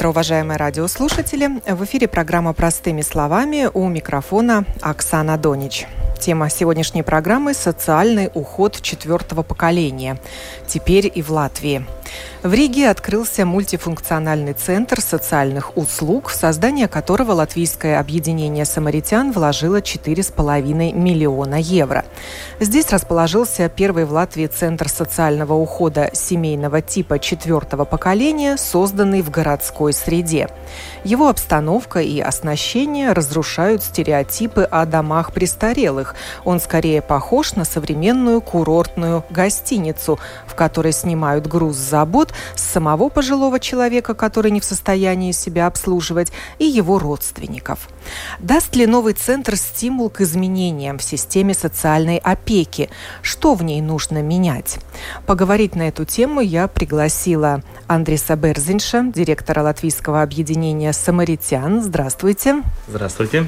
Утро, уважаемые радиослушатели. В эфире программа «Простыми словами» у микрофона Оксана Донич. Тема сегодняшней программы – социальный уход четвертого поколения. Теперь и в Латвии – в Риге открылся мультифункциональный центр социальных услуг, в создание которого латвийское объединение самаритян вложило 4,5 миллиона евро. Здесь расположился первый в Латвии центр социального ухода семейного типа четвертого поколения, созданный в городской среде. Его обстановка и оснащение разрушают стереотипы о домах престарелых. Он скорее похож на современную курортную гостиницу, в которой снимают груз забот с самого пожилого человека, который не в состоянии себя обслуживать, и его родственников. Даст ли новый центр стимул к изменениям в системе социальной опеки? Что в ней нужно менять? Поговорить на эту тему я пригласила Андреса Берзинша, директора Латвийского объединения «Самаритян». Здравствуйте. Здравствуйте.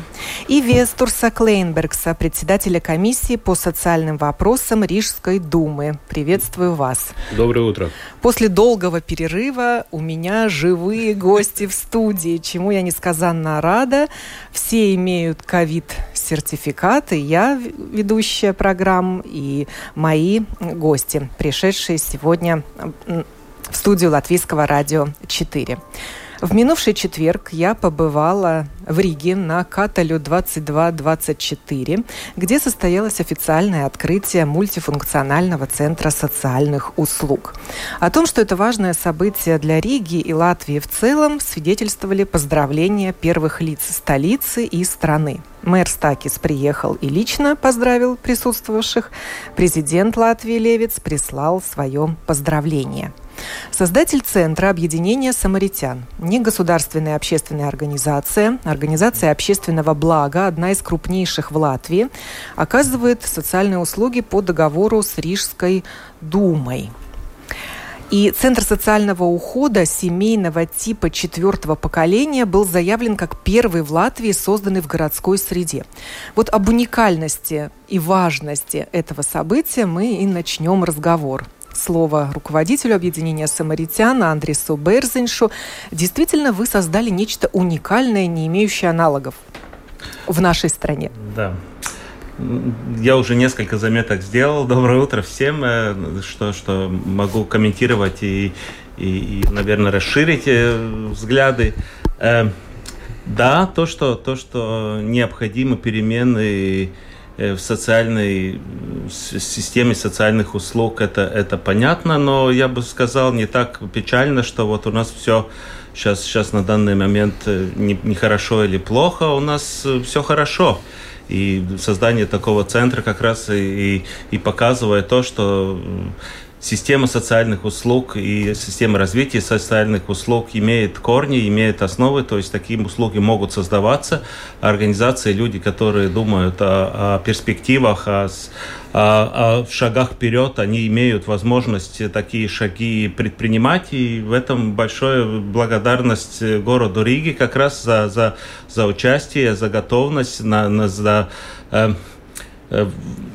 И Вестурса Клейнбергса, председателя комиссии по социальным вопросам Рижской думы. Приветствую вас. Доброе утро. После долгого перерыва у меня живые гости в студии, чему я несказанно рада. Все имеют ковид-сертификаты. Я ведущая программ и мои гости, пришедшие сегодня в студию Латвийского радио 4. В минувший четверг я побывала в Риге на Каталю 2224, где состоялось официальное открытие мультифункционального центра социальных услуг. О том, что это важное событие для Риги и Латвии в целом, свидетельствовали поздравления первых лиц столицы и страны. Мэр Стакис приехал и лично поздравил присутствовавших. Президент Латвии Левиц прислал свое поздравление – Создатель Центра объединения самаритян. Негосударственная общественная организация, организация общественного блага, одна из крупнейших в Латвии, оказывает социальные услуги по договору с Рижской думой. И Центр социального ухода семейного типа четвертого поколения был заявлен как первый в Латвии, созданный в городской среде. Вот об уникальности и важности этого события мы и начнем разговор слово руководителю объединения самаритян Андресу Берзиншу. Действительно, вы создали нечто уникальное, не имеющее аналогов в нашей стране. Да. Я уже несколько заметок сделал. Доброе утро всем. Э, что, что могу комментировать и, и, и наверное, расширить э, взгляды. Э, да, то, что, то, что необходимы перемены в социальной системе социальных услуг это, это понятно, но я бы сказал не так печально, что вот у нас все сейчас, сейчас на данный момент э, не, не хорошо или плохо, у нас э, все хорошо. И создание такого центра как раз и, и показывает то, что система социальных услуг и система развития социальных услуг имеет корни, имеет основы, то есть такие услуги могут создаваться. Организации, люди, которые думают о, о перспективах, о, о, о шагах вперед, они имеют возможность такие шаги предпринимать, и в этом большая благодарность городу Риге как раз за, за, за участие, за готовность, на, на, за э,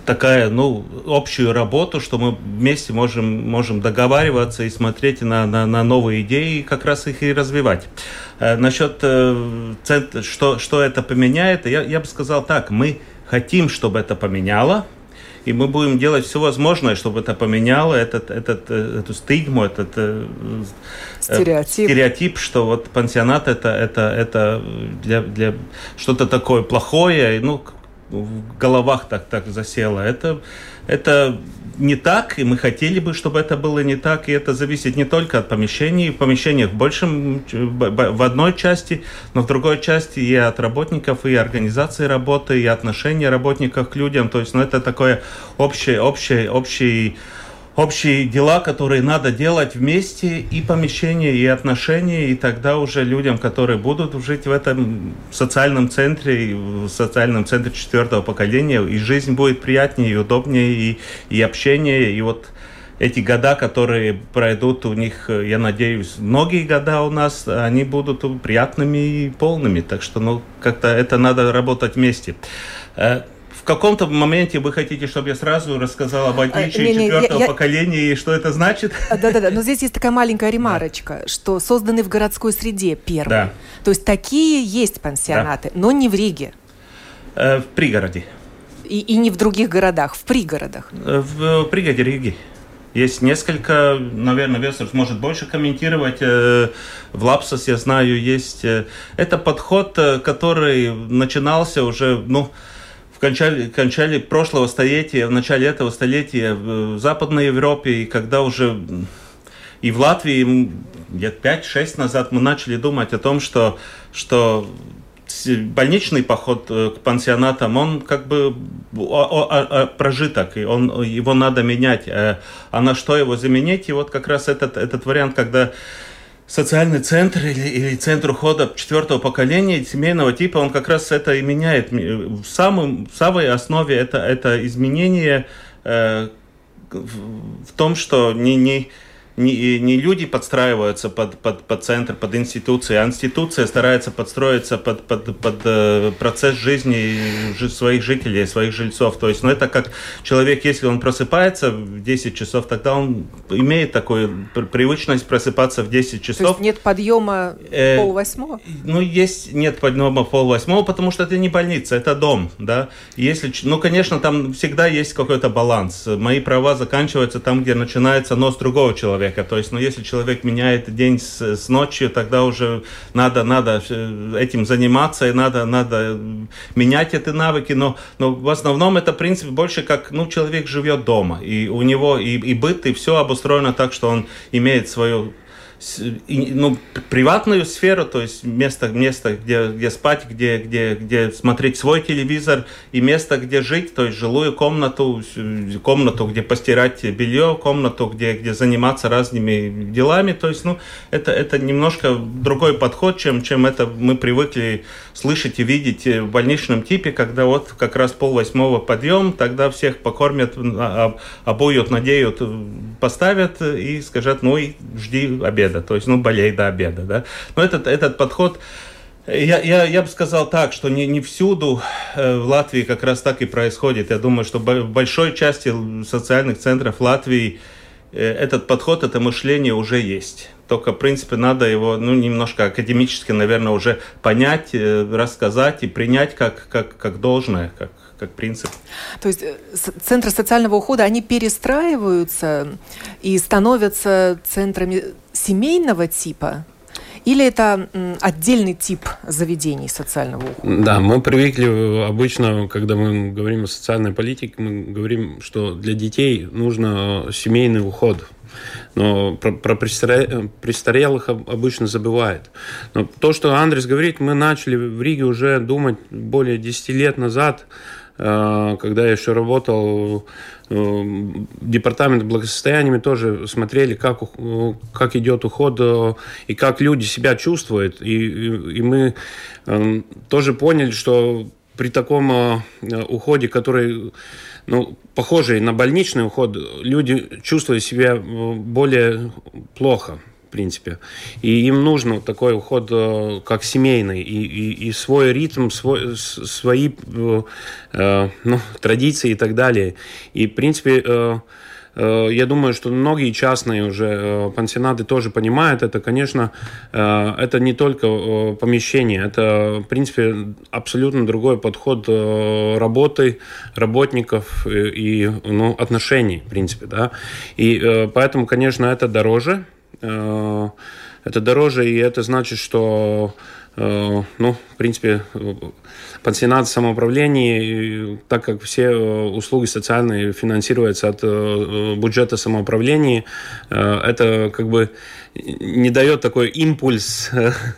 такая, ну, общую работу, что мы вместе можем, можем договариваться и смотреть на, на, на новые идеи и как раз их и развивать. Насчет что, что это поменяет, я, я бы сказал так, мы хотим, чтобы это поменяло, и мы будем делать все возможное, чтобы это поменяло этот, этот, эту стигму, этот стереотип, стереотип что вот пансионат это, это, это для, для что-то такое плохое, ну, в головах так, так засело. Это, это не так, и мы хотели бы, чтобы это было не так, и это зависит не только от помещений, в помещениях в большем, в одной части, но в другой части и от работников, и организации работы, и отношения работников к людям, то есть, ну, это такое общее, общее, общий общие дела, которые надо делать вместе, и помещения, и отношения, и тогда уже людям, которые будут жить в этом социальном центре, в социальном центре четвертого поколения, и жизнь будет приятнее, и удобнее, и, и общение, и вот эти года, которые пройдут у них, я надеюсь, многие года у нас, они будут приятными и полными. Так что, ну, как-то это надо работать вместе. Э, каком-то моменте вы хотите, чтобы я сразу рассказал об отличии а, четвертого я, поколения и что это значит? Да-да-да, но здесь есть такая маленькая ремарочка, да. что созданы в городской среде первые. Да. То есть такие есть пансионаты, да. но не в Риге. Э, в пригороде. И, и не в других городах, в пригородах. Э, в, в пригороде Риги. Есть несколько, наверное, Вестерс может больше комментировать. Э, в Лапсос, я знаю, есть... Э, это подход, который начинался уже, ну, в кончале, кончале прошлого столетия, в начале этого столетия в Западной Европе, и когда уже и в Латвии лет 5-6 назад мы начали думать о том, что, что больничный поход э, к пансионатам, он как бы прожиток, и он, его надо менять. Э, а на что его заменить? И вот как раз этот, этот вариант, когда социальный центр или, или центр ухода четвертого поколения семейного типа, он как раз это и меняет. В, самом, в самой основе это, это изменение э, в том, что не, не, не, не люди подстраиваются под, под, под центр, под институции, а институция старается подстроиться под, под, под э, процесс жизни своих жителей, своих жильцов. То есть, ну, это как человек, если он просыпается в 10 часов, тогда он имеет такую привычность просыпаться в 10 часов. То есть нет подъема э, пол восьмого? Ну, есть, нет подъема пол восьмого, потому что это не больница, это дом, да. Если, ну, конечно, там всегда есть какой-то баланс. Мои права заканчиваются там, где начинается нос другого человека человека. То есть, ну, если человек меняет день с, с ночью, тогда уже надо, надо э, этим заниматься, и надо, надо менять эти навыки. Но, но в основном это принцип больше как, ну, человек живет дома, и у него и, и быт, и все обустроено так, что он имеет свою ну, приватную сферу, то есть место, место где, где спать, где, где, где смотреть свой телевизор, и место, где жить, то есть жилую комнату, комнату, где постирать белье, комнату, где, где заниматься разными делами. То есть, ну, это, это немножко другой подход, чем, чем это мы привыкли слышать и видеть в больничном типе, когда вот как раз пол восьмого подъем, тогда всех покормят, а, а, обуют, надеют, поставят и скажут, ну и жди обеда, то есть, ну, болей до обеда, да. Но этот, этот подход, я, я, я бы сказал так, что не, не всюду э, в Латвии как раз так и происходит. Я думаю, что в большой части социальных центров Латвии э, этот подход, это мышление уже есть. Только, в принципе, надо его ну, немножко академически, наверное, уже понять, э, рассказать и принять как, как, как должное, как, как принцип. То есть центры социального ухода, они перестраиваются и становятся центрами семейного типа? Или это отдельный тип заведений социального ухода? Да, мы привыкли обычно, когда мы говорим о социальной политике, мы говорим, что для детей нужно семейный уход. Но про, про престарелых обычно забывают. Но то, что Андрес говорит, мы начали в Риге уже думать более 10 лет назад, э, когда я еще работал Э, департамент благосостояния тоже смотрели, как, как идет уход э, и как люди себя чувствуют. И, и, и мы э, тоже поняли, что при таком уходе, который ну, похожий на больничный уход, люди чувствуют себя более плохо в принципе. И им нужен такой уход э, как семейный, и, и, и свой ритм, свой, свои э, э, ну, традиции и так далее. И, в принципе, я думаю, что многие частные уже пансионаты тоже понимают это. Конечно, это не только помещение, это, в принципе, абсолютно другой подход работы работников и ну, отношений, в принципе, да. И поэтому, конечно, это дороже. Это дороже, и это значит, что ну, в принципе, пансионат самоуправления, так как все э, услуги социальные финансируются от э, бюджета самоуправления, э, это как бы не дает такой импульс,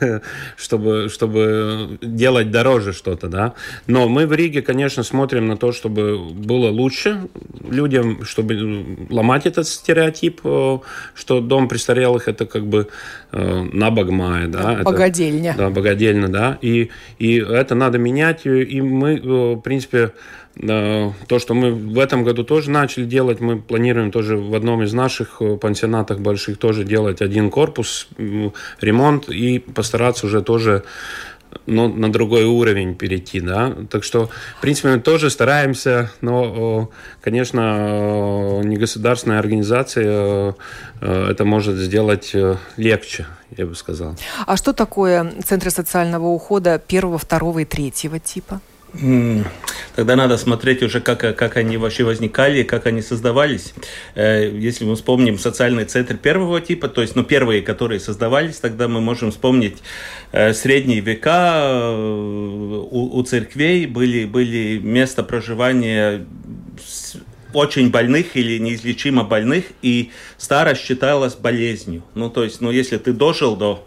чтобы, чтобы делать дороже что-то, да. Но мы в Риге, конечно, смотрим на то, чтобы было лучше людям, чтобы ломать этот стереотип, что дом престарелых это как бы набагмая, да. Богадельня. Это, да, богадельня, да. И, и это надо менять, и мы, в принципе, то, что мы в этом году тоже начали делать, мы планируем тоже в одном из наших э, пансионатах больших тоже делать один корпус, ремонт и постараться уже тоже ну, на другой уровень перейти, да. Так что, в принципе, мы тоже стараемся, но, конечно, не государственная организация это может сделать легче, я бы сказал. А что такое центры социального ухода первого, второго и третьего типа? Тогда надо смотреть уже, как, как они вообще возникали, как они создавались. Э, если мы вспомним социальный центр первого типа, то есть ну, первые, которые создавались, тогда мы можем вспомнить э, средние века. Э, у, у церквей были, были места проживания очень больных или неизлечимо больных, и старость считалась болезнью. Ну, то есть, ну, если ты дожил до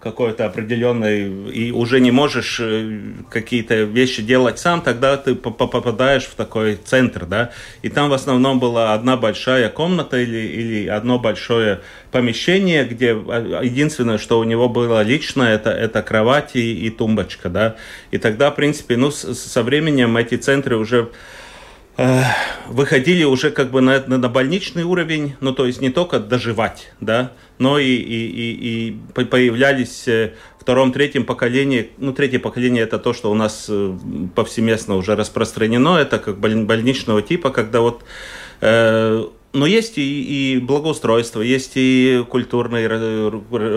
какой-то определенной, и уже не можешь э, какие-то вещи делать сам, тогда ты попадаешь в такой центр, да, и там в основном была одна большая комната или, или одно большое помещение, где а, единственное, что у него было личное, это, это кровать и, и тумбочка, да, и тогда, в принципе, ну, со временем эти центры уже э, выходили уже как бы на, на больничный уровень, ну, то есть не только доживать, да, но и, и, и, и появлялись э, в втором, третьем поколении, ну, третье поколение это то, что у нас э, повсеместно уже распространено, это как больничного типа, когда вот э, но есть и, и благоустройство, есть и культурные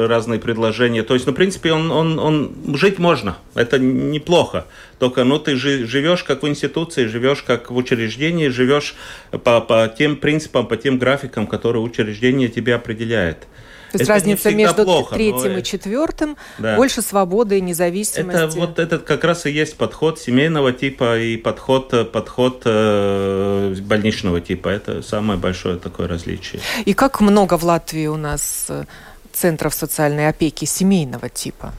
разные предложения. То есть, ну, в принципе, он, он, он жить можно. Это неплохо. Только, ну, ты живешь как в институции, живешь как в учреждении, живешь по, по тем принципам, по тем графикам, которые учреждение тебе определяет. То есть это разница между плохо, третьим и четвертым, да. больше свободы и независимости. Это вот этот как раз и есть подход семейного типа и подход, подход э, больничного типа. Это самое большое такое различие. И как много в Латвии у нас э, центров социальной опеки семейного типа?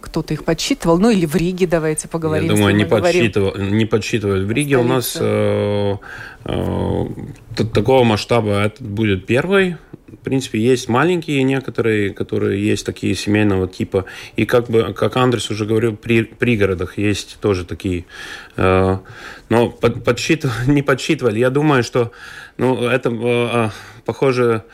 Кто-то их подсчитывал, ну или в Риге давайте поговорим. Я думаю, не, подсчитывал, не подсчитывают. В Риге Столица. у нас э, э, такого масштаба это будет первый. В принципе, есть маленькие некоторые, которые есть такие семейного типа. И как бы, как Андрес уже говорил, при пригородах есть тоже такие. Э, но под, подсчитывали, не подсчитывали. Я думаю, что ну, это э, похоже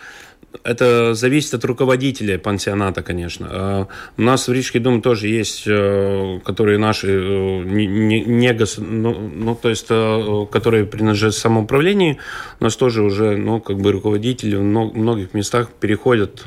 это зависит от руководителя пансионата, конечно. А у нас в Рижский дом тоже есть, э, которые наши, э, не, не, не гос, ну, ну, то есть, э, которые принадлежат самоуправлению, у нас тоже уже, ну, как бы руководители в многих местах переходят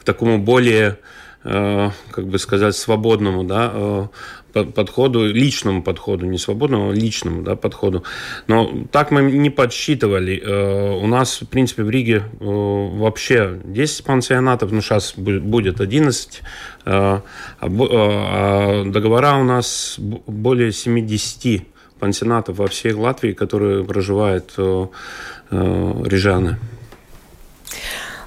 к такому более как бы сказать, свободному, да, подходу, личному подходу, не свободному, а личному да, подходу. Но так мы не подсчитывали. Э, у нас, в принципе, в Риге э, вообще 10 пансионатов, ну сейчас будет 11, э, а, а договора у нас более 70 пансионатов во всей Латвии, которые проживают рижаны.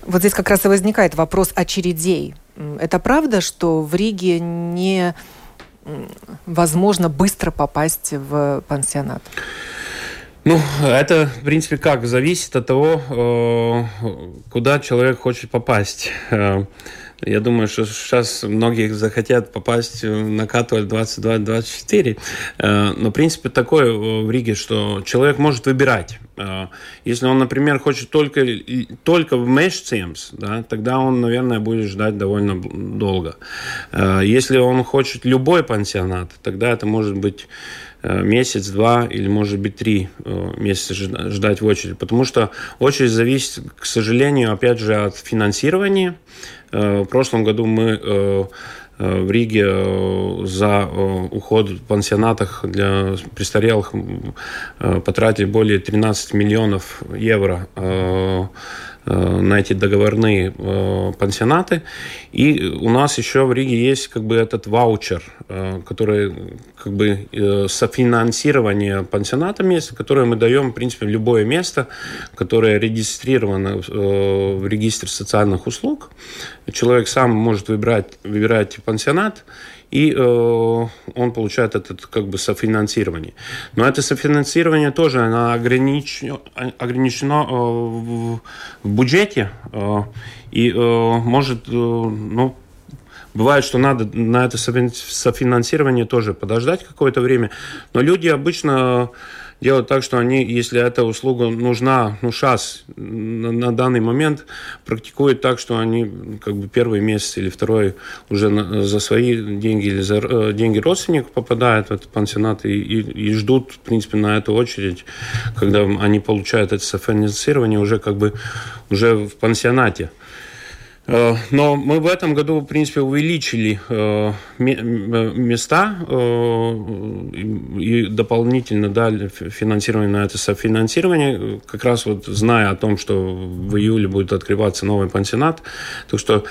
Вот здесь как раз и возникает вопрос очередей. Это правда, что в Риге не возможно быстро попасть в пансионат? Ну, это, в принципе, как? Зависит от того, э, куда человек хочет попасть. Э, Я думаю, что сейчас многие захотят попасть на Катуэль 22-24. Но, в принципе, такое в Риге, что человек может выбирать. Если он, например, хочет только, только в Мешцемс, да, тогда он, наверное, будет ждать довольно долго. Если он хочет любой пансионат, тогда это может быть Э, месяц, два или, может быть, три э, месяца ждать в очередь. Потому что очередь зависит, к сожалению, опять же, от финансирования. Э, в прошлом году мы в Риге за уход в пансионатах для престарелых потратили более 13 миллионов евро. Э, на эти договорные э, пансионаты. И у нас еще в Риге есть как бы этот ваучер, э, который как бы софинансирование пансионата места, которое мы даем, в принципе, в любое место, которое регистрировано в регистре социальных услуг. Человек сам может выбирать, выбирать пансионат, и э, он получает это как бы софинансирование. Но это софинансирование тоже оно ограничено, ограничено э, в, в бюджете э, и э, может, э, ну, Бывает, что надо на это софинансирование тоже подождать какое-то время, но люди обычно делать так, что они, если эта услуга нужна, ну, сейчас, на, на данный момент, практикуют так, что они как бы первый месяц или второй уже на, за свои деньги или за э, деньги родственников попадают в этот пансионат и, и, и ждут, в принципе, на эту очередь, когда они получают это софинансирование уже как бы уже в пансионате. Э, но мы в этом году, в принципе, увеличили э, места э, и дополнительно дали финансирование на это софинансирование, как раз вот зная о том, что в июле будет открываться новый пансионат. Так что,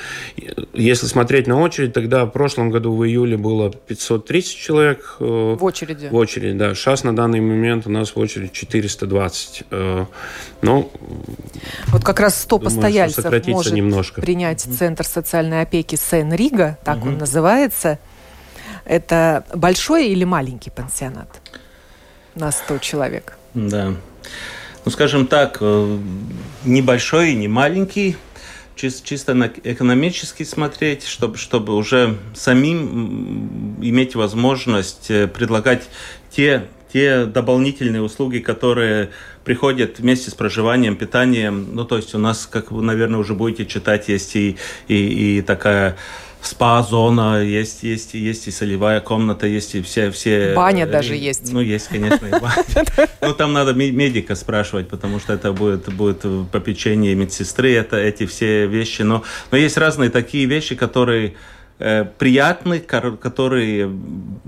если смотреть на очередь, тогда в прошлом году в июле было 530 человек. В очереди? В очереди, да. Сейчас на данный момент у нас в очереди 420. Ну, вот как раз 100 думаю, постояльцев может немножко. принять принять Центр социальной опеки Сен-Рига, так угу. он называется. Это большой или маленький пансионат на 100 человек? Да. Ну, скажем так, э, небольшой не маленький, чисто, чисто на экономически смотреть, чтобы, чтобы уже самим иметь возможность э, предлагать те те дополнительные услуги, которые приходят вместе с проживанием, питанием. Ну, то есть у нас, как вы, наверное, уже будете читать, есть и, и, и такая спа-зона, есть, есть, есть и солевая комната, есть и все... все баня и, даже есть. Ну, есть, конечно, и баня. Ну, там надо медика спрашивать, потому что это будет, будет попечение медсестры, это эти все вещи. Но, но есть разные такие вещи, которые Э, приятных, которые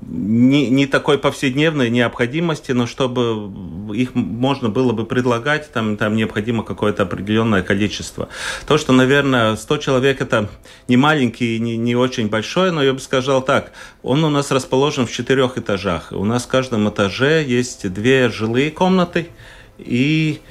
не, не такой повседневной необходимости, но чтобы их можно было бы предлагать, там, там необходимо какое-то определенное количество. То, что, наверное, 100 человек это не маленький, не, не очень большой, но я бы сказал так, он у нас расположен в четырех этажах. У нас в каждом этаже есть две жилые комнаты и,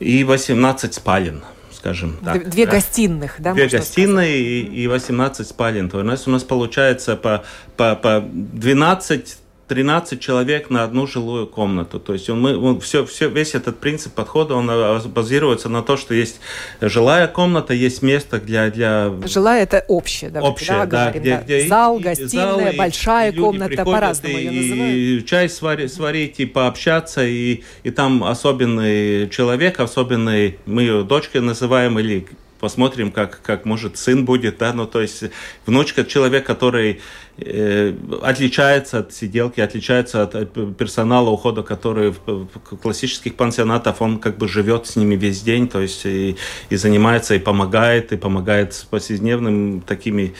и 18 спален скажем так. Две да? гостиных, да? Две гостиные и, и 18 спален. То есть у нас получается по, по, по 12 13 человек на одну жилую комнату. То есть мы, он, все, все, весь этот принцип подхода, он а, базируется на то, что есть жилая комната, есть место для... для... Жилая – это общее, да, общее, да, говорим, где, да. Где зал, и, гостиная, зал, большая и комната, по-разному ее называют. И чай сварить, сварить и пообщаться, и, и там особенный человек, особенный, мы ее дочкой называем, или посмотрим, как, как может сын будет, да, ну, то есть внучка человек, который отличается от сиделки, отличается от персонала ухода, который в классических пансионатах, он как бы живет с ними весь день, то есть и, и занимается, и помогает, и помогает с повседневными такими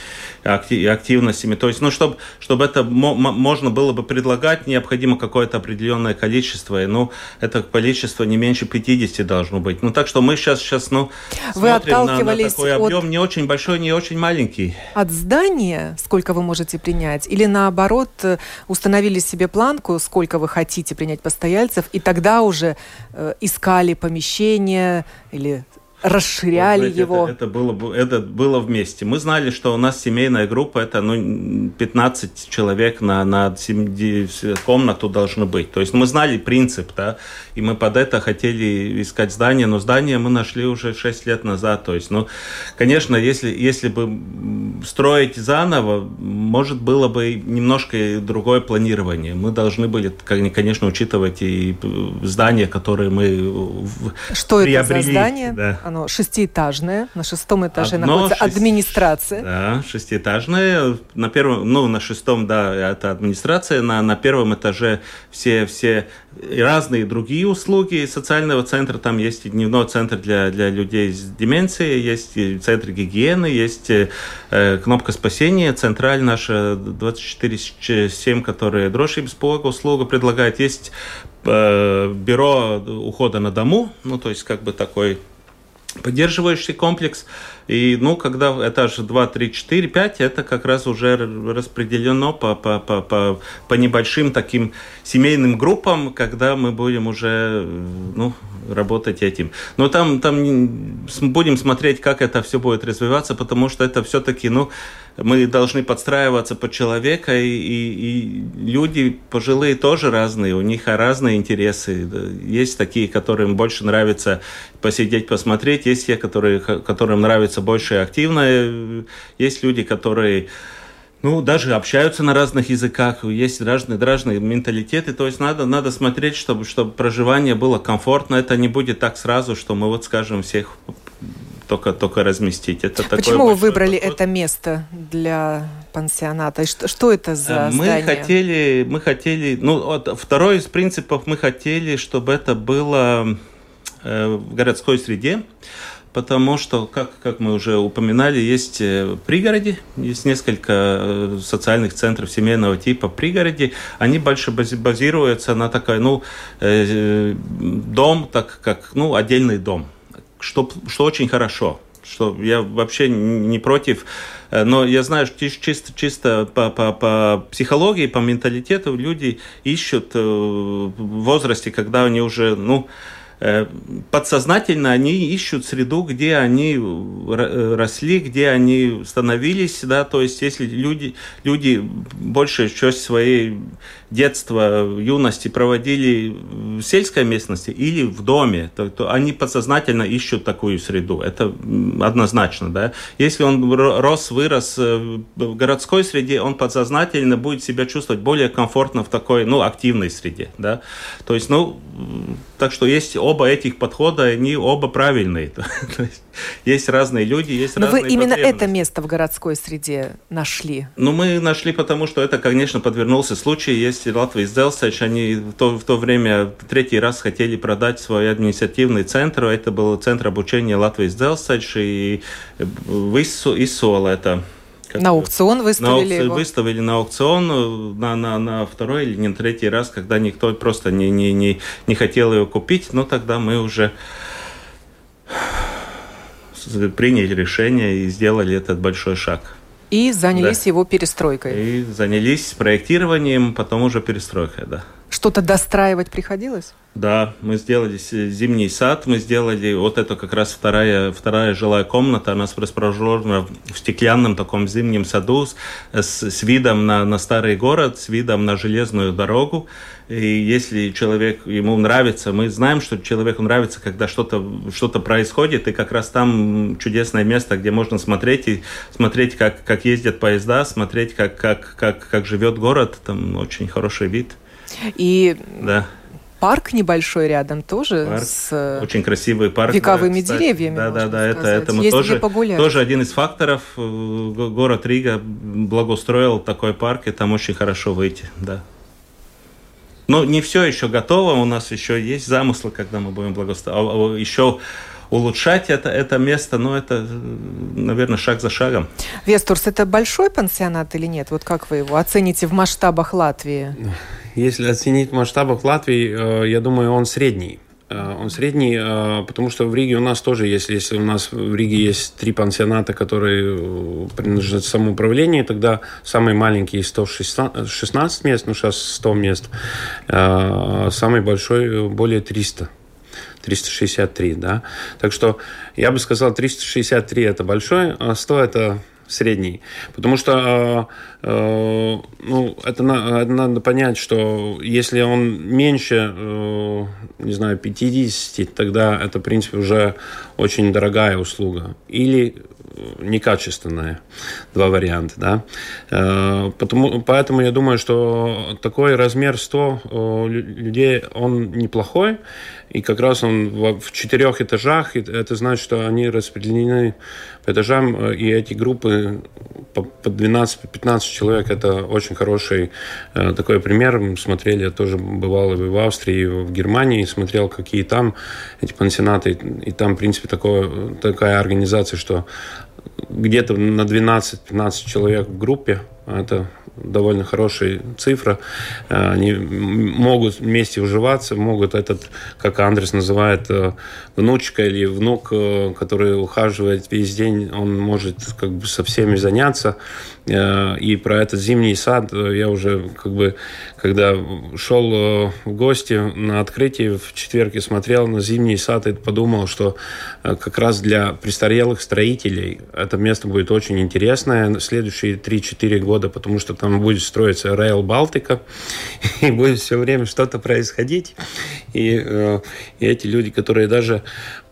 активностями. То есть, ну, чтобы, чтобы это можно было бы предлагать, необходимо какое-то определенное количество, и, ну, это количество не меньше 50 должно быть. Ну, так что мы сейчас, сейчас ну, Вы смотрим на, на такой объем, от... не очень большой, не очень маленький. От здания, сколько вы можете принять? Или наоборот, э, установили себе планку, сколько вы хотите принять постояльцев, и тогда уже э, искали помещение или расширяли вот, его. Это, это, было, это было вместе. Мы знали, что у нас семейная группа, это ну, 15 человек на, на 7 комнату должны быть. То есть мы знали принцип, да, и мы под это хотели искать здание, но здание мы нашли уже 6 лет назад. То есть, ну, конечно, если, если бы строить заново, может, было бы немножко другое планирование. Мы должны были, конечно, учитывать и здания, которые мы Что приобрели. это за здание? Да. Оно шестиэтажное, на шестом этаже Одно находится шесть... администрация. Да, шестиэтажное. На первом, ну, на шестом, да, это администрация, на, на первом этаже все, все разные другие услуги социального центра. Там есть дневной центр для, для людей с деменцией, есть центр гигиены, есть э, кнопка спасения, централь наша 24-7, которая дрожь без услугу предлагает. Есть э, бюро ухода на дому, ну, то есть как бы такой поддерживающий комплекс. И, ну, когда этаж 2, 3, 4, 5, это как раз уже распределено по, по, по, по, по небольшим таким семейным группам, когда мы будем уже, ну, работать этим. Но там, там будем смотреть, как это все будет развиваться, потому что это все-таки, ну, мы должны подстраиваться под человека, и, и, и люди пожилые тоже разные, у них разные интересы. Есть такие, которым больше нравится посидеть, посмотреть, есть те, которые, которым нравится больше активно, есть люди, которые ну, даже общаются на разных языках, есть разные, разные менталитеты, то есть надо, надо смотреть, чтобы, чтобы проживание было комфортно, это не будет так сразу, что мы вот скажем всех только, только разместить. Это Почему вы выбрали подход. это место для пансионата? И что, что это за мы здание? Хотели, мы хотели, ну, вот, второй из принципов, мы хотели, чтобы это было э, в городской среде потому что, как, как мы уже упоминали, есть э, пригороди, есть несколько э, социальных центров семейного типа пригороди, они больше базируются на такой, ну, э, дом, так как, ну, отдельный дом, что, что очень хорошо, что я вообще не против, но я знаю, что чисто, чисто по, по, по психологии, по менталитету люди ищут в возрасте, когда они уже, ну, Э, подсознательно они ищут среду, где они э, росли, где они становились, да, то есть если люди, люди большую часть своей детства, юности проводили в сельской местности или в доме, то, то они подсознательно ищут такую среду. Это однозначно, да. Если он рос, вырос э, в городской среде, он подсознательно будет себя чувствовать более комфортно в такой, ну, активной среде, да. То есть, ну, так что есть оба этих подхода, они оба правильные. есть разные люди, есть Но разные вы именно это место в городской среде нашли? Ну, мы нашли, потому что это, конечно, подвернулся случай. Есть Латвия Сделсач, они в то, в то время третий раз хотели продать свой административный центр. Это был центр обучения Латвии Сделсач, и в Исуола это на аукцион выставили на его? Выставили на аукцион э, на, на, на второй или не третий раз, когда никто просто не, не, не, не хотел его купить, но тогда мы уже приняли решение и сделали этот большой шаг. И занялись да. его перестройкой. И занялись проектированием, потом уже перестройкой, да. Что-то достраивать приходилось? Да, мы сделали зимний сад, мы сделали, вот это как раз вторая, вторая жилая комната, она расположена в стеклянном таком зимнем саду с, с видом на, на старый город, с видом на железную дорогу. И если человек, ему нравится, мы знаем, что человеку нравится, когда что-то что происходит, и как раз там чудесное место, где можно смотреть и смотреть, как, как ездят поезда, смотреть, как, как, как, как живет город, там очень хороший вид. И да парк небольшой рядом тоже парк, с э, очень красивый парк вековыми да, деревьями. Да, да, да, это, это мы тоже тоже один из факторов. Э, город Рига благоустроил такой парк, и там очень хорошо выйти, да. Но не все еще готово, у нас еще есть замыслы, когда мы будем благоустроить. А, а, еще улучшать это, это место, но это, наверное, шаг за шагом. Вестурс, это большой пансионат или нет? Вот как вы его оцените в масштабах Латвии? Если оценить в масштабах Латвии, э, я думаю, он средний. Э, он средний, э, потому что в Риге у нас тоже есть, если у нас в Риге есть три пансионата, которые принадлежат самоуправлению, тогда самый маленький 116 мест, ну сейчас 100 мест, самый большой более 300. 363, да. Так что я бы сказал, 363 это большой, а 100 это средний. Потому что э, э, ну, это, это надо понять, что если он меньше, э, не знаю, 50, тогда это, в принципе, уже очень дорогая услуга. Или некачественные два варианта, да. Потому, поэтому я думаю, что такой размер 100 людей, он неплохой, и как раз он в четырех этажах, это значит, что они распределены по этажам, э, и эти группы по 12-15 человек, это очень хороший э, такой пример. Мы смотрели, я тоже бывал и в Австрии, и в Германии, смотрел, какие там эти пансионаты, и там, в принципе, такое, такая организация, что где-то на 12-15 человек в группе, это довольно хорошая цифра. Э, они могут вместе уживаться, могут этот, как Андрес называет, э, внучка или внук, э, который ухаживает весь день, он может как бы со всеми заняться. И про этот зимний сад я уже как бы, когда шел в гости на открытие в четверг и смотрел на зимний сад и подумал, что как раз для престарелых строителей это место будет очень интересное следующие 3-4 года, потому что там будет строиться Rail Балтика, и будет все время что-то происходить. И, э, и эти люди, которые даже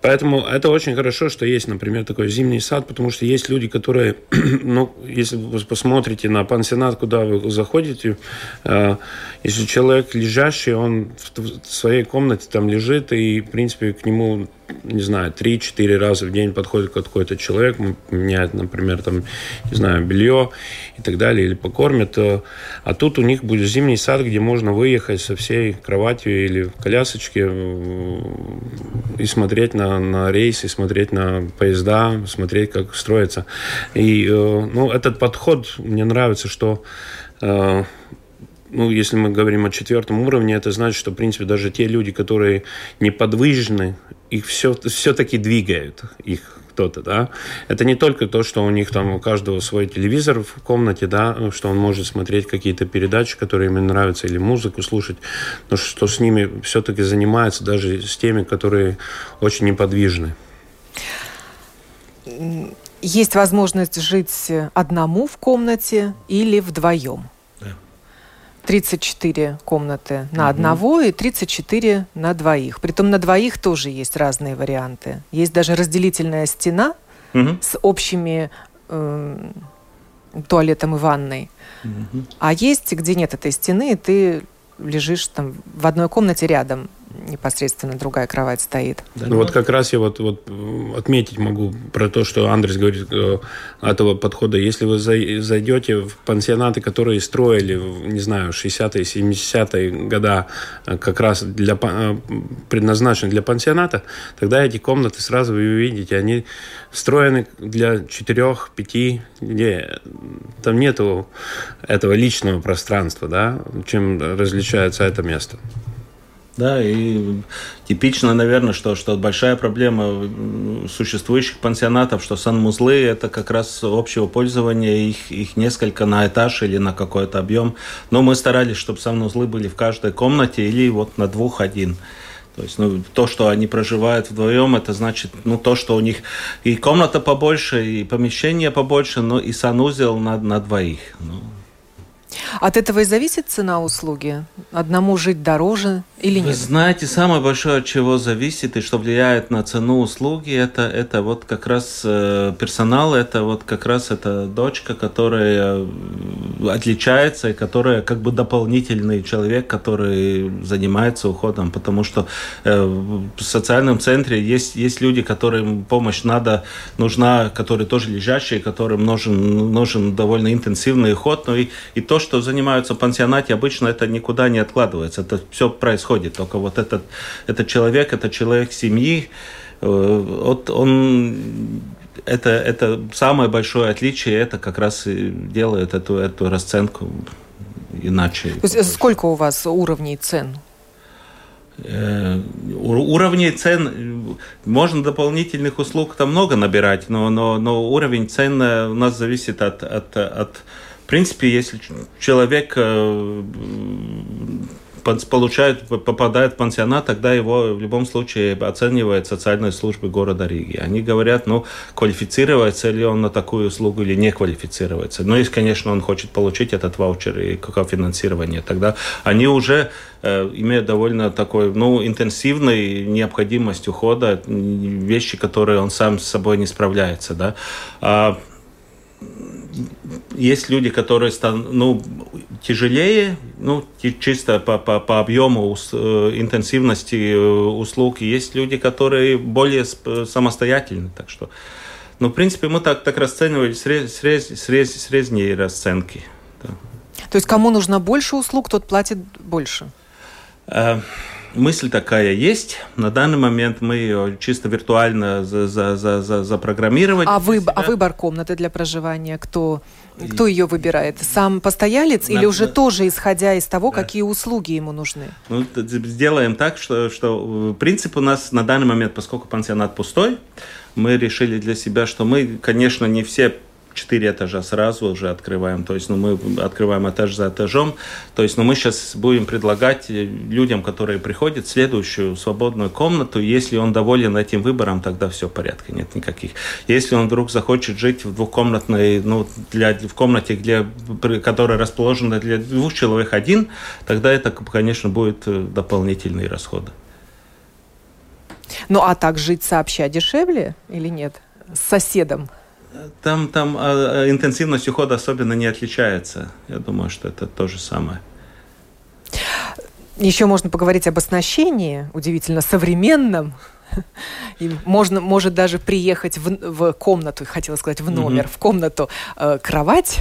Поэтому это очень хорошо, что есть, например, такой зимний сад, потому что есть люди, которые, ну, если вы посмотрите на пансионат, куда вы заходите, э, если человек лежащий, он в своей комнате там лежит, и, в принципе, к нему не знаю, 3-4 раза в день подходит какой-то человек, меняет, например, там, не знаю, белье и так далее, или покормит. Э, а тут у них будет зимний сад, где можно выехать со всей кроватью или в колясочке э, и смотреть на, на рейсы, смотреть на поезда, смотреть, как строится. И, э, ну, этот подход мне нравится, что ну, если мы говорим о четвертом уровне, это значит, что, в принципе, даже те люди, которые неподвижны, их все, все-таки двигают, их кто-то, да. Это не только то, что у них там у каждого свой телевизор в комнате, да, что он может смотреть какие-то передачи, которые ему нравятся, или музыку слушать, но что с ними все-таки занимается даже с теми, которые очень неподвижны. Есть возможность жить одному в комнате или вдвоем. 34 комнаты на угу. одного и 34 на двоих. Притом на двоих тоже есть разные варианты. Есть даже разделительная стена угу. с общими э, туалетом и ванной. Угу. А есть, где нет этой стены, и ты лежишь там в одной комнате рядом непосредственно другая кровать стоит. Ну, вот как раз я вот, вот отметить могу про то, что Андрес говорит э, этого подхода. Если вы зайдете в пансионаты, которые строили, не знаю, 60-е, 70-е года, э, как раз для, э, предназначены для пансионата, тогда эти комнаты сразу вы увидите, они встроены для 4-5, где там нету этого личного пространства, да, чем различается это место. Да, и типично, наверное, что, что большая проблема существующих пансионатов, что санмузлы – это как раз общего пользования, их, их несколько на этаж или на какой-то объем. Но мы старались, чтобы санузлы были в каждой комнате или вот на двух один. То есть, ну, то, что они проживают вдвоем, это значит, ну, то, что у них и комната побольше, и помещение побольше, но и санузел на, на двоих. Ну, от этого и зависит цена услуги? Одному жить дороже или нет? Вы знаете, самое большое, от чего зависит и что влияет на цену услуги, это, это вот как раз э, персонал, это вот как раз эта дочка, которая отличается и которая как бы дополнительный человек, который занимается уходом, потому что э, в социальном центре есть, есть люди, которым помощь надо, нужна, которые тоже лежащие, которым нужен, нужен довольно интенсивный уход, но и, и то, что занимаются в пансионате, обычно это никуда не откладывается. Это все происходит. Только вот этот, этот человек, это человек семьи, э, вот он это, это самое большое отличие, это как раз и делает эту, эту расценку иначе. То есть сколько у вас уровней цен? Э, уровней цен можно дополнительных услуг там много набирать, но, но, но уровень цен э, у нас зависит от, от, от принципе, если человек э, получает, попадает в пансионат, тогда его в любом случае оценивает социальные службы города Риги. Они говорят, ну, квалифицируется ли он на такую услугу или не квалифицируется. Но если, конечно, он хочет получить этот ваучер и финансирование, тогда они уже э, имеют довольно такой, ну, интенсивной необходимость ухода, вещи, которые он сам с собой не справляется, да. А есть люди, которые станут ну, тяжелее, ну, чисто по, по, по объему э, интенсивности э, услуг. Есть люди, которые более самостоятельны. Так что, ну, в принципе, мы так, так расценивали срез, срез, срез, средние расценки. Да. То есть кому нужно больше услуг, тот платит больше? Э, мысль такая есть. На данный момент мы ее чисто виртуально за, за, за, за, запрограммировали. А, вы, а выбор комнаты для проживания, кто, кто ее выбирает? Сам постоялец или уже тоже исходя из того, да. какие услуги ему нужны? Ну, сделаем так, что, что принцип у нас на данный момент, поскольку пансионат пустой, мы решили для себя, что мы, конечно, не все четыре этажа сразу уже открываем, то есть ну, мы открываем этаж за этажом, то есть ну, мы сейчас будем предлагать людям, которые приходят, следующую свободную комнату, если он доволен этим выбором, тогда все в порядке, нет никаких. Если он вдруг захочет жить в двухкомнатной, ну, для, в комнате, где, которая расположена для двух человек один, тогда это, конечно, будет э, дополнительные расходы. Ну а так жить сообща дешевле или нет? С соседом? Там, там а, а, интенсивность ухода особенно не отличается. Я думаю, что это то же самое. Еще можно поговорить об оснащении, удивительно современном. И можно, может даже приехать в, в комнату, хотела сказать в номер, mm-hmm. в комнату э, кровать,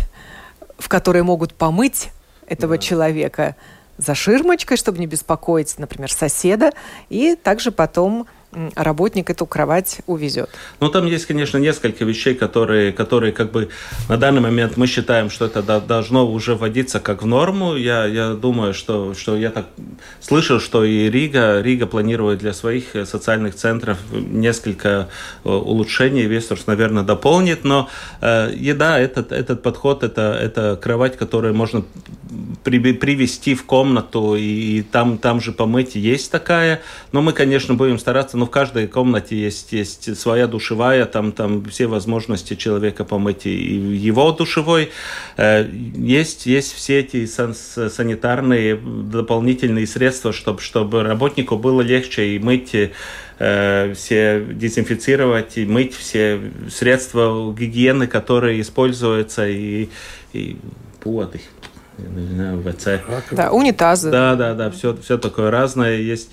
в которой могут помыть этого да. человека за ширмочкой, чтобы не беспокоить, например, соседа, и также потом работник эту кровать увезет. Ну, там есть, конечно, несколько вещей, которые, которые как бы на данный момент мы считаем, что это должно уже вводиться как в норму. Я, я думаю, что, что я так слышал, что и Рига, Рига планирует для своих э, социальных центров несколько э, улучшений. Вестерс, наверное, дополнит, но э, еда, этот, этот подход, это, это кровать, которую можно при, привести в комнату и, и там, там же помыть, есть такая. Но мы, конечно, будем стараться ну, в каждой комнате есть, есть своя душевая, там, там все возможности человека помыть и его душевой. Э, есть, есть все эти санитарные дополнительные средства, чтобы, чтобы работнику было легче и мыть э, все дезинфицировать и мыть все средства гигиены, которые используются и, и пуаты. Не знаю, ВЦ. Да, унитазы. Да, да, да, все, все такое разное есть.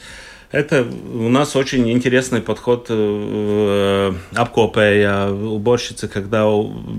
Это у нас очень интересный подход э, обкопая уборщицы, когда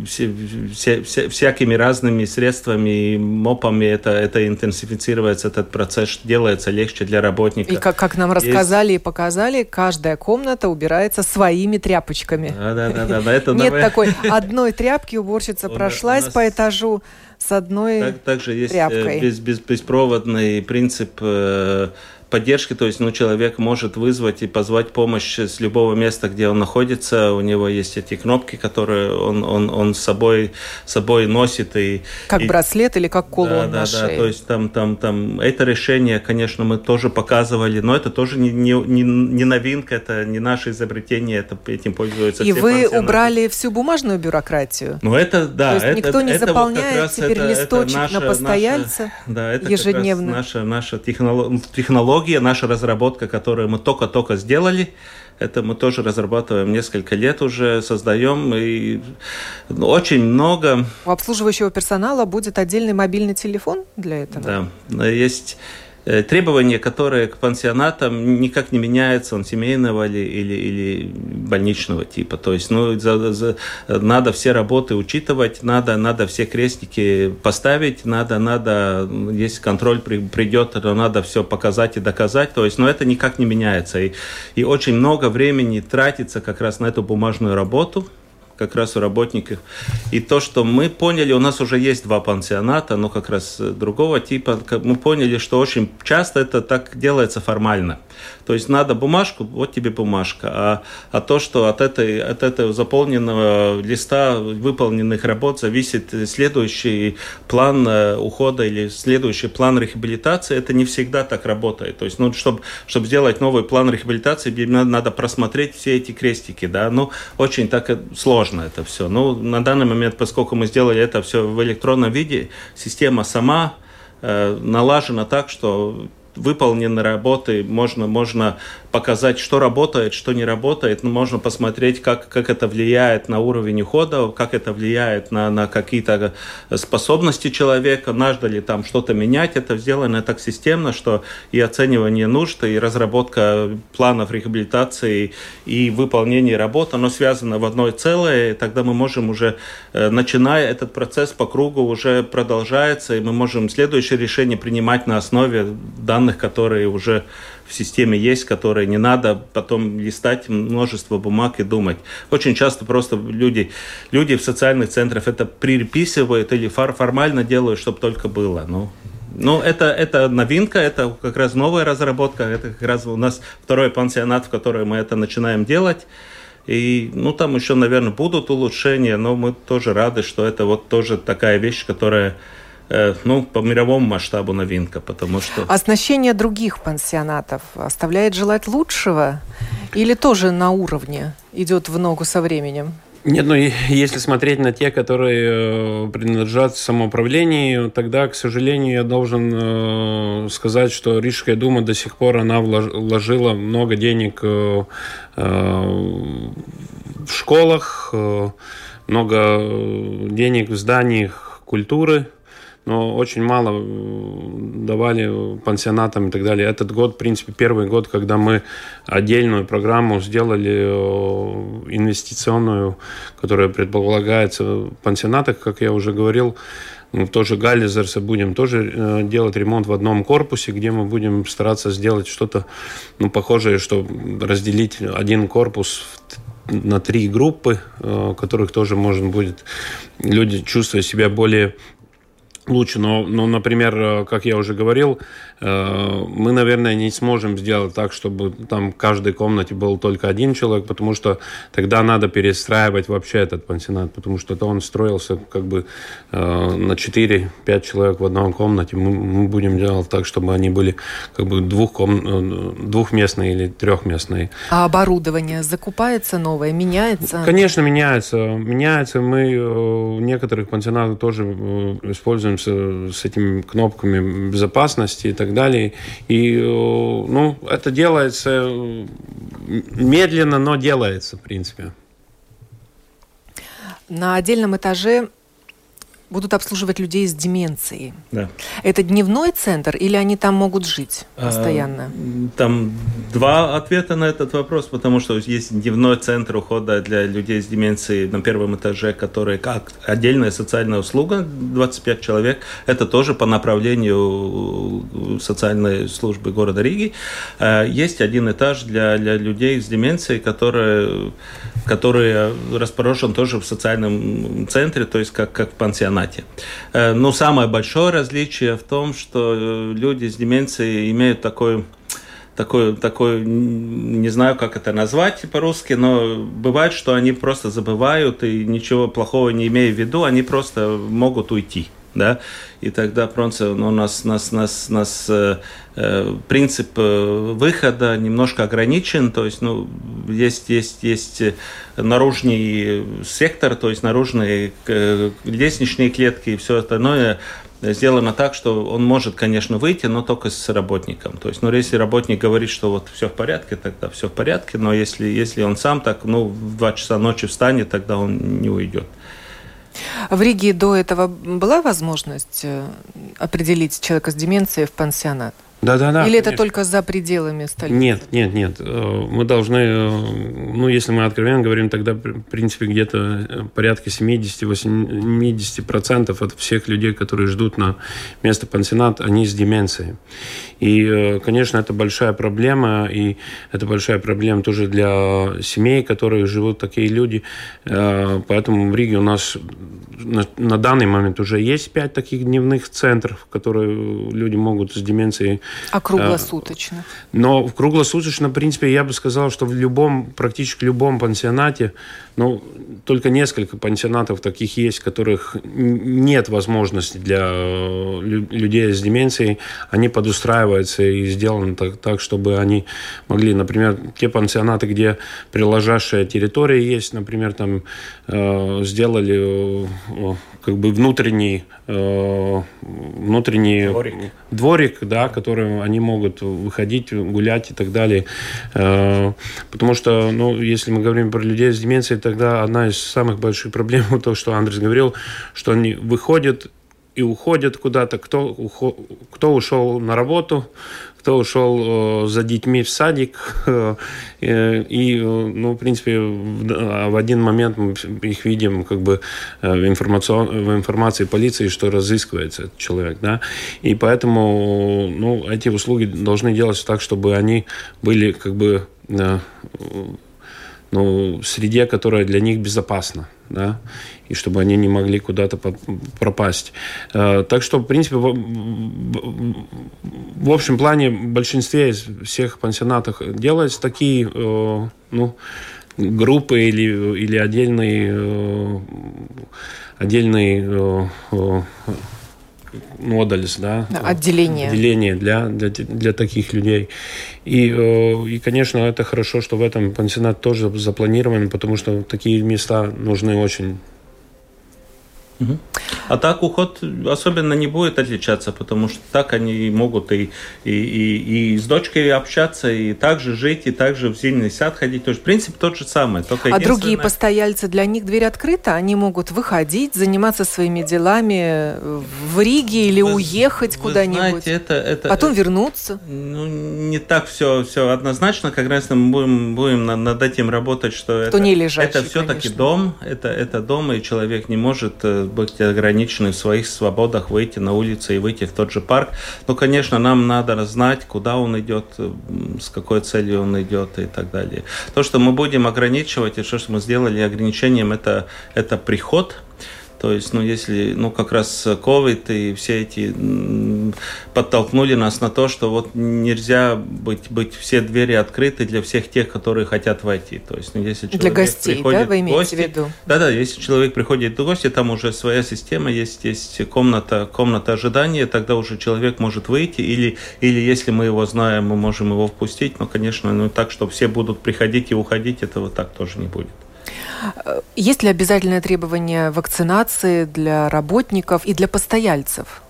все, все, все, всякими разными средствами, мопами это, это интенсифицируется, этот процесс делается легче для работника. И как, как нам рассказали Есть... и показали, каждая комната убирается своими тряпочками. Да, да, да, да, да это Нет такой одной тряпки уборщица прошлась по этажу с одной так, также есть э, тряпкой. Без, без, беспроводный принцип э, поддержки, то есть ну, человек может вызвать и позвать помощь с любого места, где он находится. У него есть эти кнопки, которые он, он, он с собой, собой носит. И, как и, браслет или как кулон да, да, шее. Да, то есть там, там, там это решение, конечно, мы тоже показывали, но это тоже не, не, не, не новинка, это не наше изобретение, это, этим пользуются И вы пансионаты. убрали всю бумажную бюрократию? Ну это, да. То есть это, никто не это заполняет вот теперь это, листочек это наша, на постояльца наша, да, это ежедневно? наша, наша технология технология, наша разработка, которую мы только-только сделали, это мы тоже разрабатываем несколько лет уже, создаем. И очень много... У обслуживающего персонала будет отдельный мобильный телефон для этого? Да, есть требования, которые к пансионатам никак не меняются, он семейного или, или, или больничного типа. То есть ну, за, за, надо все работы учитывать, надо, надо все крестики поставить, надо, надо, если контроль при, придет, то надо все показать и доказать. То есть, но это никак не меняется. И, и очень много времени тратится как раз на эту бумажную работу, как раз у работников. И то, что мы поняли, у нас уже есть два пансионата, но как раз другого типа, мы поняли, что очень часто это так делается формально. То есть надо бумажку, вот тебе бумажка. А, а то, что от, этой, от этого заполненного листа выполненных работ зависит следующий план э, ухода или следующий план рехабилитации, это не всегда так работает. То есть, ну, чтобы, чтобы сделать новый план рехабилитации, надо просмотреть все эти крестики, да, ну, очень так сложно это все. Ну, на данный момент, поскольку мы сделали это все в электронном виде, система сама э, налажена так, что выполнены работы, можно, можно показать, что работает, что не работает. Ну, можно посмотреть, как, как это влияет на уровень ухода, как это влияет на, на какие-то способности человека, надо ли там что-то менять. Это сделано так системно, что и оценивание нужд, и разработка планов реабилитации, и выполнение работы, оно связано в одно целое, и тогда мы можем уже, э, начиная этот процесс по кругу, уже продолжается, и мы можем следующее решение принимать на основе данных, которые уже в системе есть, которые не надо потом листать множество бумаг и думать. Очень часто просто люди, люди в социальных центрах это приписывают или формально делают, чтобы только было. Ну, ну, это, это новинка, это как раз новая разработка, это как раз у нас второй пансионат, в котором мы это начинаем делать. И, ну, там еще, наверное, будут улучшения, но мы тоже рады, что это вот тоже такая вещь, которая ну, по мировому масштабу новинка, потому что... Оснащение других пансионатов оставляет желать лучшего или тоже на уровне идет в ногу со временем? Нет, ну если смотреть на те, которые э, принадлежат самоуправлению, тогда, к сожалению, я должен э, сказать, что Рижская дума до сих пор она вложила много денег э, в школах, много денег в зданиях культуры, но очень мало давали пансионатам и так далее. Этот год, в принципе, первый год, когда мы отдельную программу сделали инвестиционную, которая предполагается в пансионатах, как я уже говорил, мы тоже Галлизерса будем тоже э, делать ремонт в одном корпусе, где мы будем стараться сделать что-то ну, похожее, что разделить один корпус на три группы, э, которых тоже можно будет люди чувствовать себя более лучше. Но, но, например, э, как я уже говорил, э, мы, наверное, не сможем сделать так, чтобы там в каждой комнате был только один человек, потому что тогда надо перестраивать вообще этот пансионат, потому что то он строился как бы э, на 4-5 человек в одной комнате. Мы, мы будем делать так, чтобы они были как бы двухком... двухместные или трехместные. А оборудование закупается новое, меняется? Конечно, меняется. Меняется. Мы в некоторых пансионатах тоже используем с, с этими кнопками безопасности и так далее. И э, ну, это делается медленно, но делается, в принципе. На отдельном этаже будут обслуживать людей с деменцией. Да. Это дневной центр или они там могут жить а, постоянно? А, там два ответа на этот вопрос, потому что есть дневной центр ухода для людей с деменцией на первом этаже, который как отдельная социальная услуга, 25 человек. Это тоже по направлению социальной службы города Риги. А, есть один этаж для, для людей с деменцией, который, который расположен тоже в социальном центре, то есть как, как в пансионате пансионате. Э, но самое большое различие в том, что э, люди с деменцией имеют такой такой, такой, не знаю, как это назвать по-русски, но бывает, что они просто забывают и ничего плохого не имея в виду, они просто могут уйти да, и тогда просто ну, у нас, нас, нас, нас э, э принцип э, выхода немножко ограничен, то есть, ну, есть, есть, есть наружный сектор, то есть наружные э, лестничные клетки и все остальное сделано так, что он может, конечно, выйти, но только с работником. То есть, ну, если работник говорит, что вот все в порядке, тогда все в порядке, но если, если он сам так, ну, в 2 часа ночи встанет, тогда он не уйдет. В Риге до этого была возможность э, определить человека с деменцией в пансионат? Да, да, да. Или конечно. это только за пределами столицы? Нет, нет, нет. Э, мы должны, э, ну, если мы откровенно говорим, тогда, в принципе, где-то э, порядка 70-80% от всех людей, которые ждут на место пансионат, они с деменцией. И, конечно, это большая проблема, и это большая проблема тоже для семей, которые живут такие люди. Поэтому в Риге у нас на, данный момент уже есть пять таких дневных центров, которые люди могут с деменцией а круглосуточно? Но в круглосуточно, в принципе, я бы сказал, что в любом, практически любом пансионате, ну, только несколько пансионатов таких есть, которых нет возможности для э, людей с деменцией, они подустраиваются и сделаны так, так чтобы они могли, например, те пансионаты, где прилежащая территория есть, например, там э, сделали э, как бы внутренний, э, внутренний дворик. дворик, да, который они могут выходить, гулять и так далее. Э, потому что, ну, если мы говорим про людей с деменцией, тогда одна из самых больших проблем, то, что Андрес говорил, что они выходят и уходят куда-то, кто, кто ушел на работу, кто ушел э, за детьми в садик. Э, и, ну, в принципе, в один момент мы их видим как бы в, информацион, в информации полиции, что разыскивается этот человек. Да? И поэтому ну, эти услуги должны делаться так, чтобы они были как бы ну, среде, которая для них безопасна, да, и чтобы они не могли куда-то пропасть. Э, так что, в принципе, в, общем плане в большинстве из всех пансионатов делаются такие, э, ну, группы или, или отдельные, э, отдельные модалис, да, отделение, отделение для, для, для таких людей. И, э, и, конечно, это хорошо, что в этом пансионат тоже запланирован, потому что такие места нужны очень а так уход особенно не будет отличаться, потому что так они могут и, и, и, и с дочкой общаться, и также жить, и также в зимний сад ходить. То есть принцип тот же самый. Только а другие постояльцы, для них дверь открыта? Они могут выходить, заниматься своими делами в Риге или вы, уехать куда-нибудь? это, это, потом это, вернуться? Ну, не так все, все однозначно. Как раз мы будем, будем над этим работать, что Кто это, не лежачий, это все-таки дом, это, это дом, и человек не может э, быть ограничены в своих свободах выйти на улицу и выйти в тот же парк. Но, конечно, нам надо знать, куда он идет, с какой целью он идет и так далее. То, что мы будем ограничивать, и что мы сделали ограничением, это, это приход – то есть, ну, если, ну, как раз COVID и все эти подтолкнули нас на то, что вот нельзя быть, быть все двери открыты для всех тех, которые хотят войти. То есть, ну, если человек для гостей, приходит да, вы имеете гости, в виду? Да-да, если человек приходит в гости, там уже своя система, есть, есть комната, комната ожидания, тогда уже человек может выйти, или, или если мы его знаем, мы можем его впустить, но, конечно, ну, так, что все будут приходить и уходить, этого так тоже не будет. Есть ли обязательное требование вакцинации для работников и для постояльцев?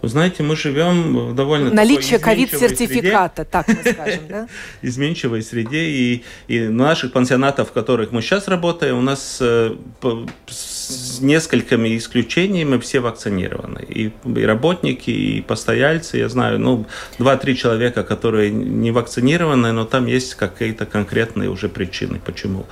Вы знаете, мы живем в довольно Наличие ковид-сертификата, так мы скажем, да? изменчивой среде. И, и наших пансионатов, в которых мы сейчас работаем, у нас э, с несколькими исключениями все вакцинированы. И, и работники, и постояльцы, я знаю, ну, два-три человека, которые не вакцинированы, но там есть какие-то конкретные уже причины, почему.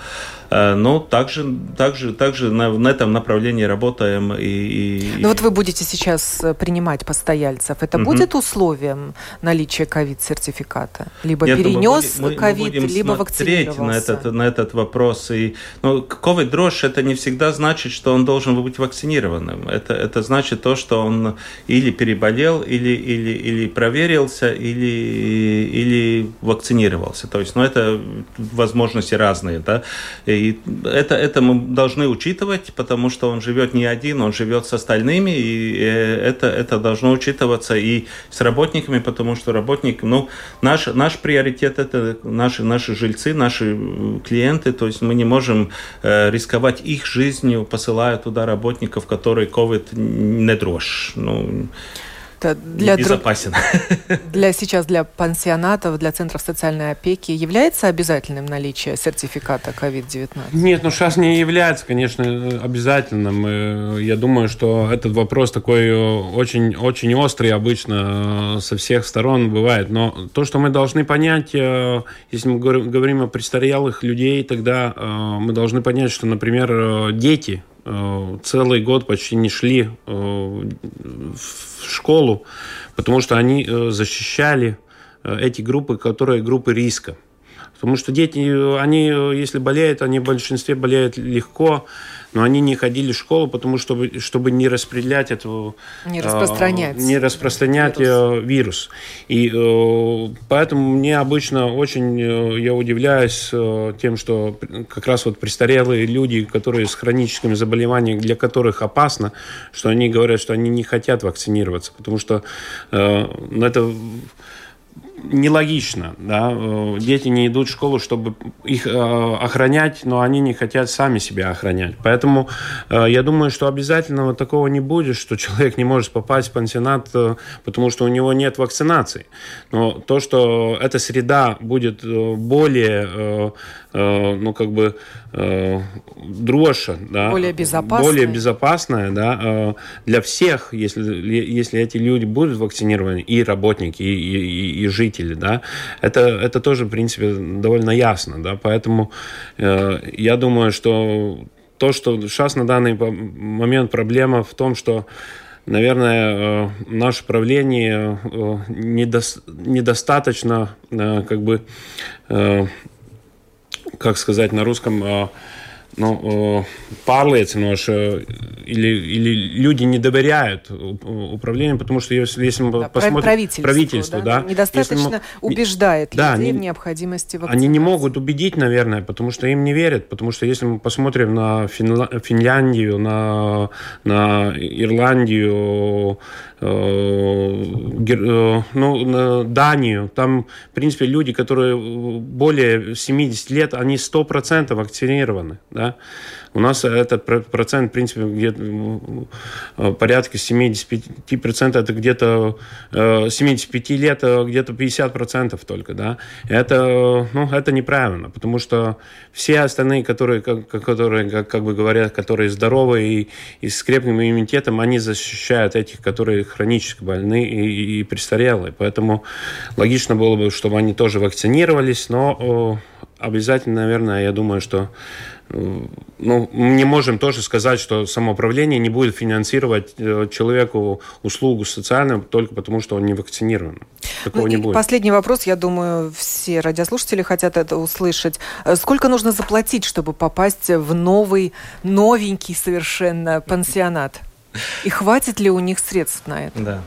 Э, но также, также, также на, на этом направлении работаем. И, и... Ну вот вы будете сейчас э, принимать постояльцев. Это угу. будет условием наличия ковид-сертификата? Либо Нет, перенес ковид, либо вакцинировался? на этот, на этот вопрос. И, ну, ковид-дрожь это не всегда значит, что он должен быть вакцинированным. Это, это значит то, что он или переболел, или, или, или проверился, или, или вакцинировался. То есть, ну, это возможности разные, да. И и это, это мы должны учитывать, потому что он живет не один, он живет с остальными, и э, это, это должно учитываться и с работниками, потому что работник, ну, наш, наш приоритет это наши, наши жильцы, наши клиенты, то есть мы не можем э, рисковать их жизнью, посылая туда работников, которые COVID не дрожь. Ну, Это для безопасен. Для сейчас для пансионатов, для центров социальной опеки является обязательным наличие сертификата COVID-19? Нет, ну сейчас не является, конечно, обязательным. Э, я думаю, что этот вопрос такой очень, очень острый обычно со всех сторон бывает. Но то, что мы должны понять, если мы говорим о престарелых людей, тогда мы должны понять, что, например, дети, Э, целый год почти не шли э, в школу, потому что они э, защищали эти группы, которые группы риска. Потому что дети, они, если болеют, они в большинстве болеют легко, но они не ходили в школу, потому что чтобы, чтобы не распределять эту... Не распространять. Э, не распространять вирус. вирус. И э, поэтому мне обычно очень, э, я удивляюсь э, тем, что как раз вот престарелые люди, которые с хроническими заболеваниями, для которых опасно, что они говорят, что они не хотят вакцинироваться, потому что э, это нелогично. Да? Э, дети не идут в школу, чтобы их э, охранять, но они не хотят сами себя охранять. Поэтому э, я думаю, что обязательного такого не будет, что человек не может попасть в пансионат, потому что у него нет вакцинации. Но то, что эта среда будет более ну, как бы дрожжа, да, более безопасная, более безопасная да, для всех, если, если эти люди будут вакцинированы, и работники, и, и, и жители да, это, это тоже, в принципе, довольно ясно, да, поэтому э, я думаю, что то, что сейчас на данный момент проблема в том, что наверное, э, наше правление э, недостаточно, э, как бы, как сказать на русском, ну, pārliecinoši или, или люди не доверяют управлению, потому что если, если мы да, посмотрим правительство, правительство да, да, недостаточно мы, убеждает да, людей они, в необходимости вакцинации. Они не могут убедить, наверное, потому что им не верят, потому что если мы посмотрим на Финла, Финляндию, на, на Ирландию, э, э, ну, на Данию, там, в принципе, люди, которые более 70 лет, они 100% вакцинированы, да, у нас этот процент, в принципе, где-то э, порядка 75% это где-то 75 э, лет, а где-то 50% только, да. Это, ну, это неправильно, потому что все остальные, которые, которые как, как бы говорят, которые здоровы и, и с крепким иммунитетом, они защищают этих, которые хронически больны и, и престарелые. Поэтому логично было бы, чтобы они тоже вакцинировались, но обязательно, наверное, я думаю, что ну, мы не можем тоже сказать, что самоуправление не будет финансировать э, человеку услугу социальную только потому, что он не вакцинирован. Такого ну, не будет. Последний вопрос, я думаю, все радиослушатели хотят это услышать. Э, сколько нужно заплатить, чтобы попасть в новый, новенький совершенно пансионат? И хватит ли у них средств на это? Да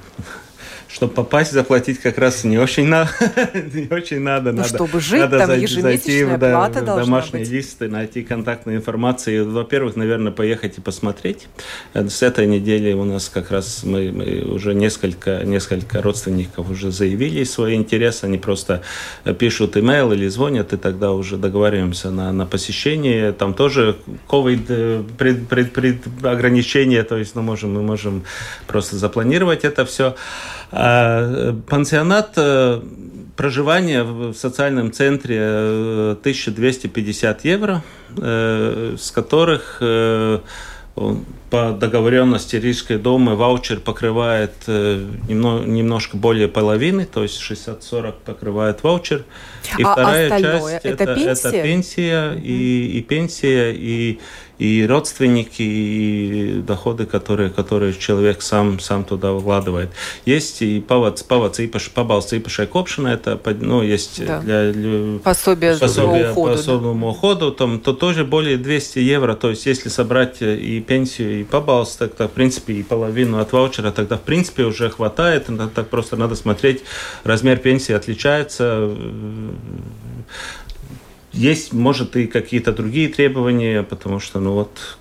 чтобы попасть, заплатить как раз не очень надо. не очень надо. Ну, надо чтобы жить, надо там ежемесячная зайти плата в, да, домашние быть. листы, найти контактную информацию. Во-первых, наверное, поехать и посмотреть. Э, с этой недели у нас как раз мы, мы уже несколько, несколько родственников уже заявили свой интерес. Они просто пишут имейл или звонят, и тогда уже договариваемся на, на посещение. Там тоже COVID э, пред, пред, пред ограничения, то есть ну, можем, мы можем просто запланировать это все. А, пансионат э, проживание в социальном центре 1250 э, евро, э, с которых по договоренности Рижской дома ваучер покрывает немножко более половины, то есть 60-40 покрывает ваучер. И а вторая часть это, это пенсия, это пенсия и, и пенсия и и родственники, и доходы, которые, которые человек сам, сам туда вкладывает. Есть и павац, павац īpaši, pabalsts īpašai kopšanai, это, ну, есть да. для, для пособие, пособие по особому да. уходу, там, то тоже более 200 евро, то есть если собрать и пенсию, и пабалс, тогда, в принципе, и половину от ваучера, тогда, в принципе, уже хватает, так просто надо смотреть, размер пенсии отличается, есть, может, и какие-то другие требования, потому что, ну вот,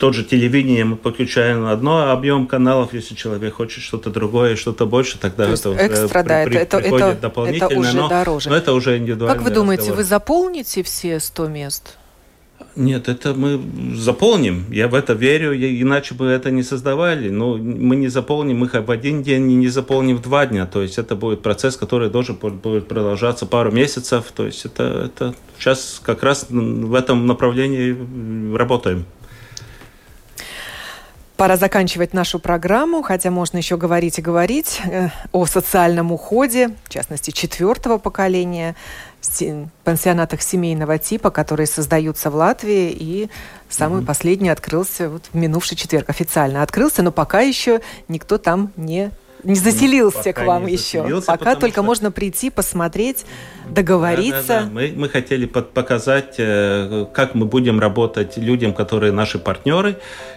тот же телевидение мы подключаем одно объем каналов, если человек хочет что-то другое, что-то больше, тогда То это экстра, да, при, это, приходит это, дополнительно, это уже но, дороже. но это уже индивидуально. Как вы думаете, разговор. вы заполните все 100 мест? Нет, это мы заполним. Я в это верю, иначе бы это не создавали. Но мы не заполним их в один день и не заполним в два дня. То есть это будет процесс, который должен будет продолжаться пару месяцев. То есть это, это сейчас как раз в этом направлении работаем. Пора заканчивать нашу программу, хотя можно еще говорить и говорить э, о социальном уходе, в частности, четвертого поколения, пансионатах семейного типа, которые создаются в Латвии, и самый mm-hmm. последний открылся вот в минувший четверг официально открылся, но пока еще никто там не не заселился Пока к вам еще. Пока только что... можно прийти, посмотреть, договориться. Да, да, да. Мы, мы хотели показать, э, как мы будем работать людям, которые наши партнеры.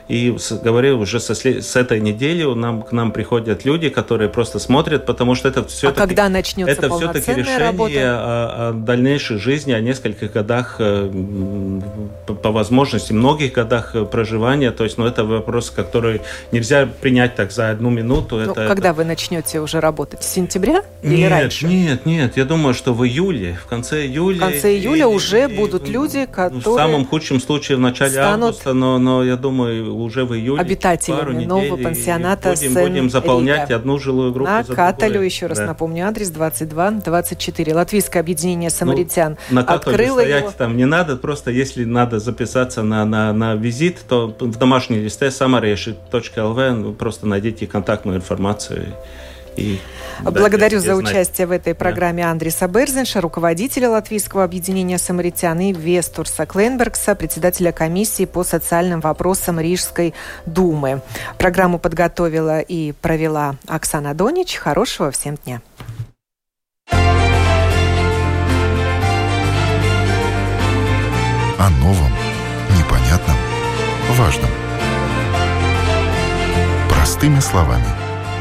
И говорю, уже со, с этой недели нам, к нам приходят люди, которые просто смотрят, потому что это все А когда начнется это все-таки решение работа? О, о дальнейшей жизни, о нескольких годах, э, по возможности, многих годах проживания. То есть, ну, это вопрос, который нельзя принять так за одну минуту. Ну, это, когда вы начнете уже работать? С сентября или нет, раньше? Нет, нет, я думаю, что в июле, в конце июля. В конце июля и, уже и, будут и, люди, которые... В самом худшем случае в начале августа, но, но я думаю, уже в июле. Обитателями нового пансионата будем, будем заполнять Рига. одну жилую группу На Каталю, еще раз да. напомню, адрес 22-24. Латвийское объединение самаритян ну, на открыло стоять его. там не надо, просто если надо записаться на, на, на визит, то в домашней листе samareši.lv ну, просто найдите контактную информацию и Благодарю за участие в этой программе да. Андриса Берзенша, руководителя Латвийского объединения самаритян, и Вестурса Кленбергса, председателя комиссии по социальным вопросам Рижской думы. Программу подготовила и провела Оксана Донич. Хорошего всем дня. О новом, непонятном, важном. Простыми словами –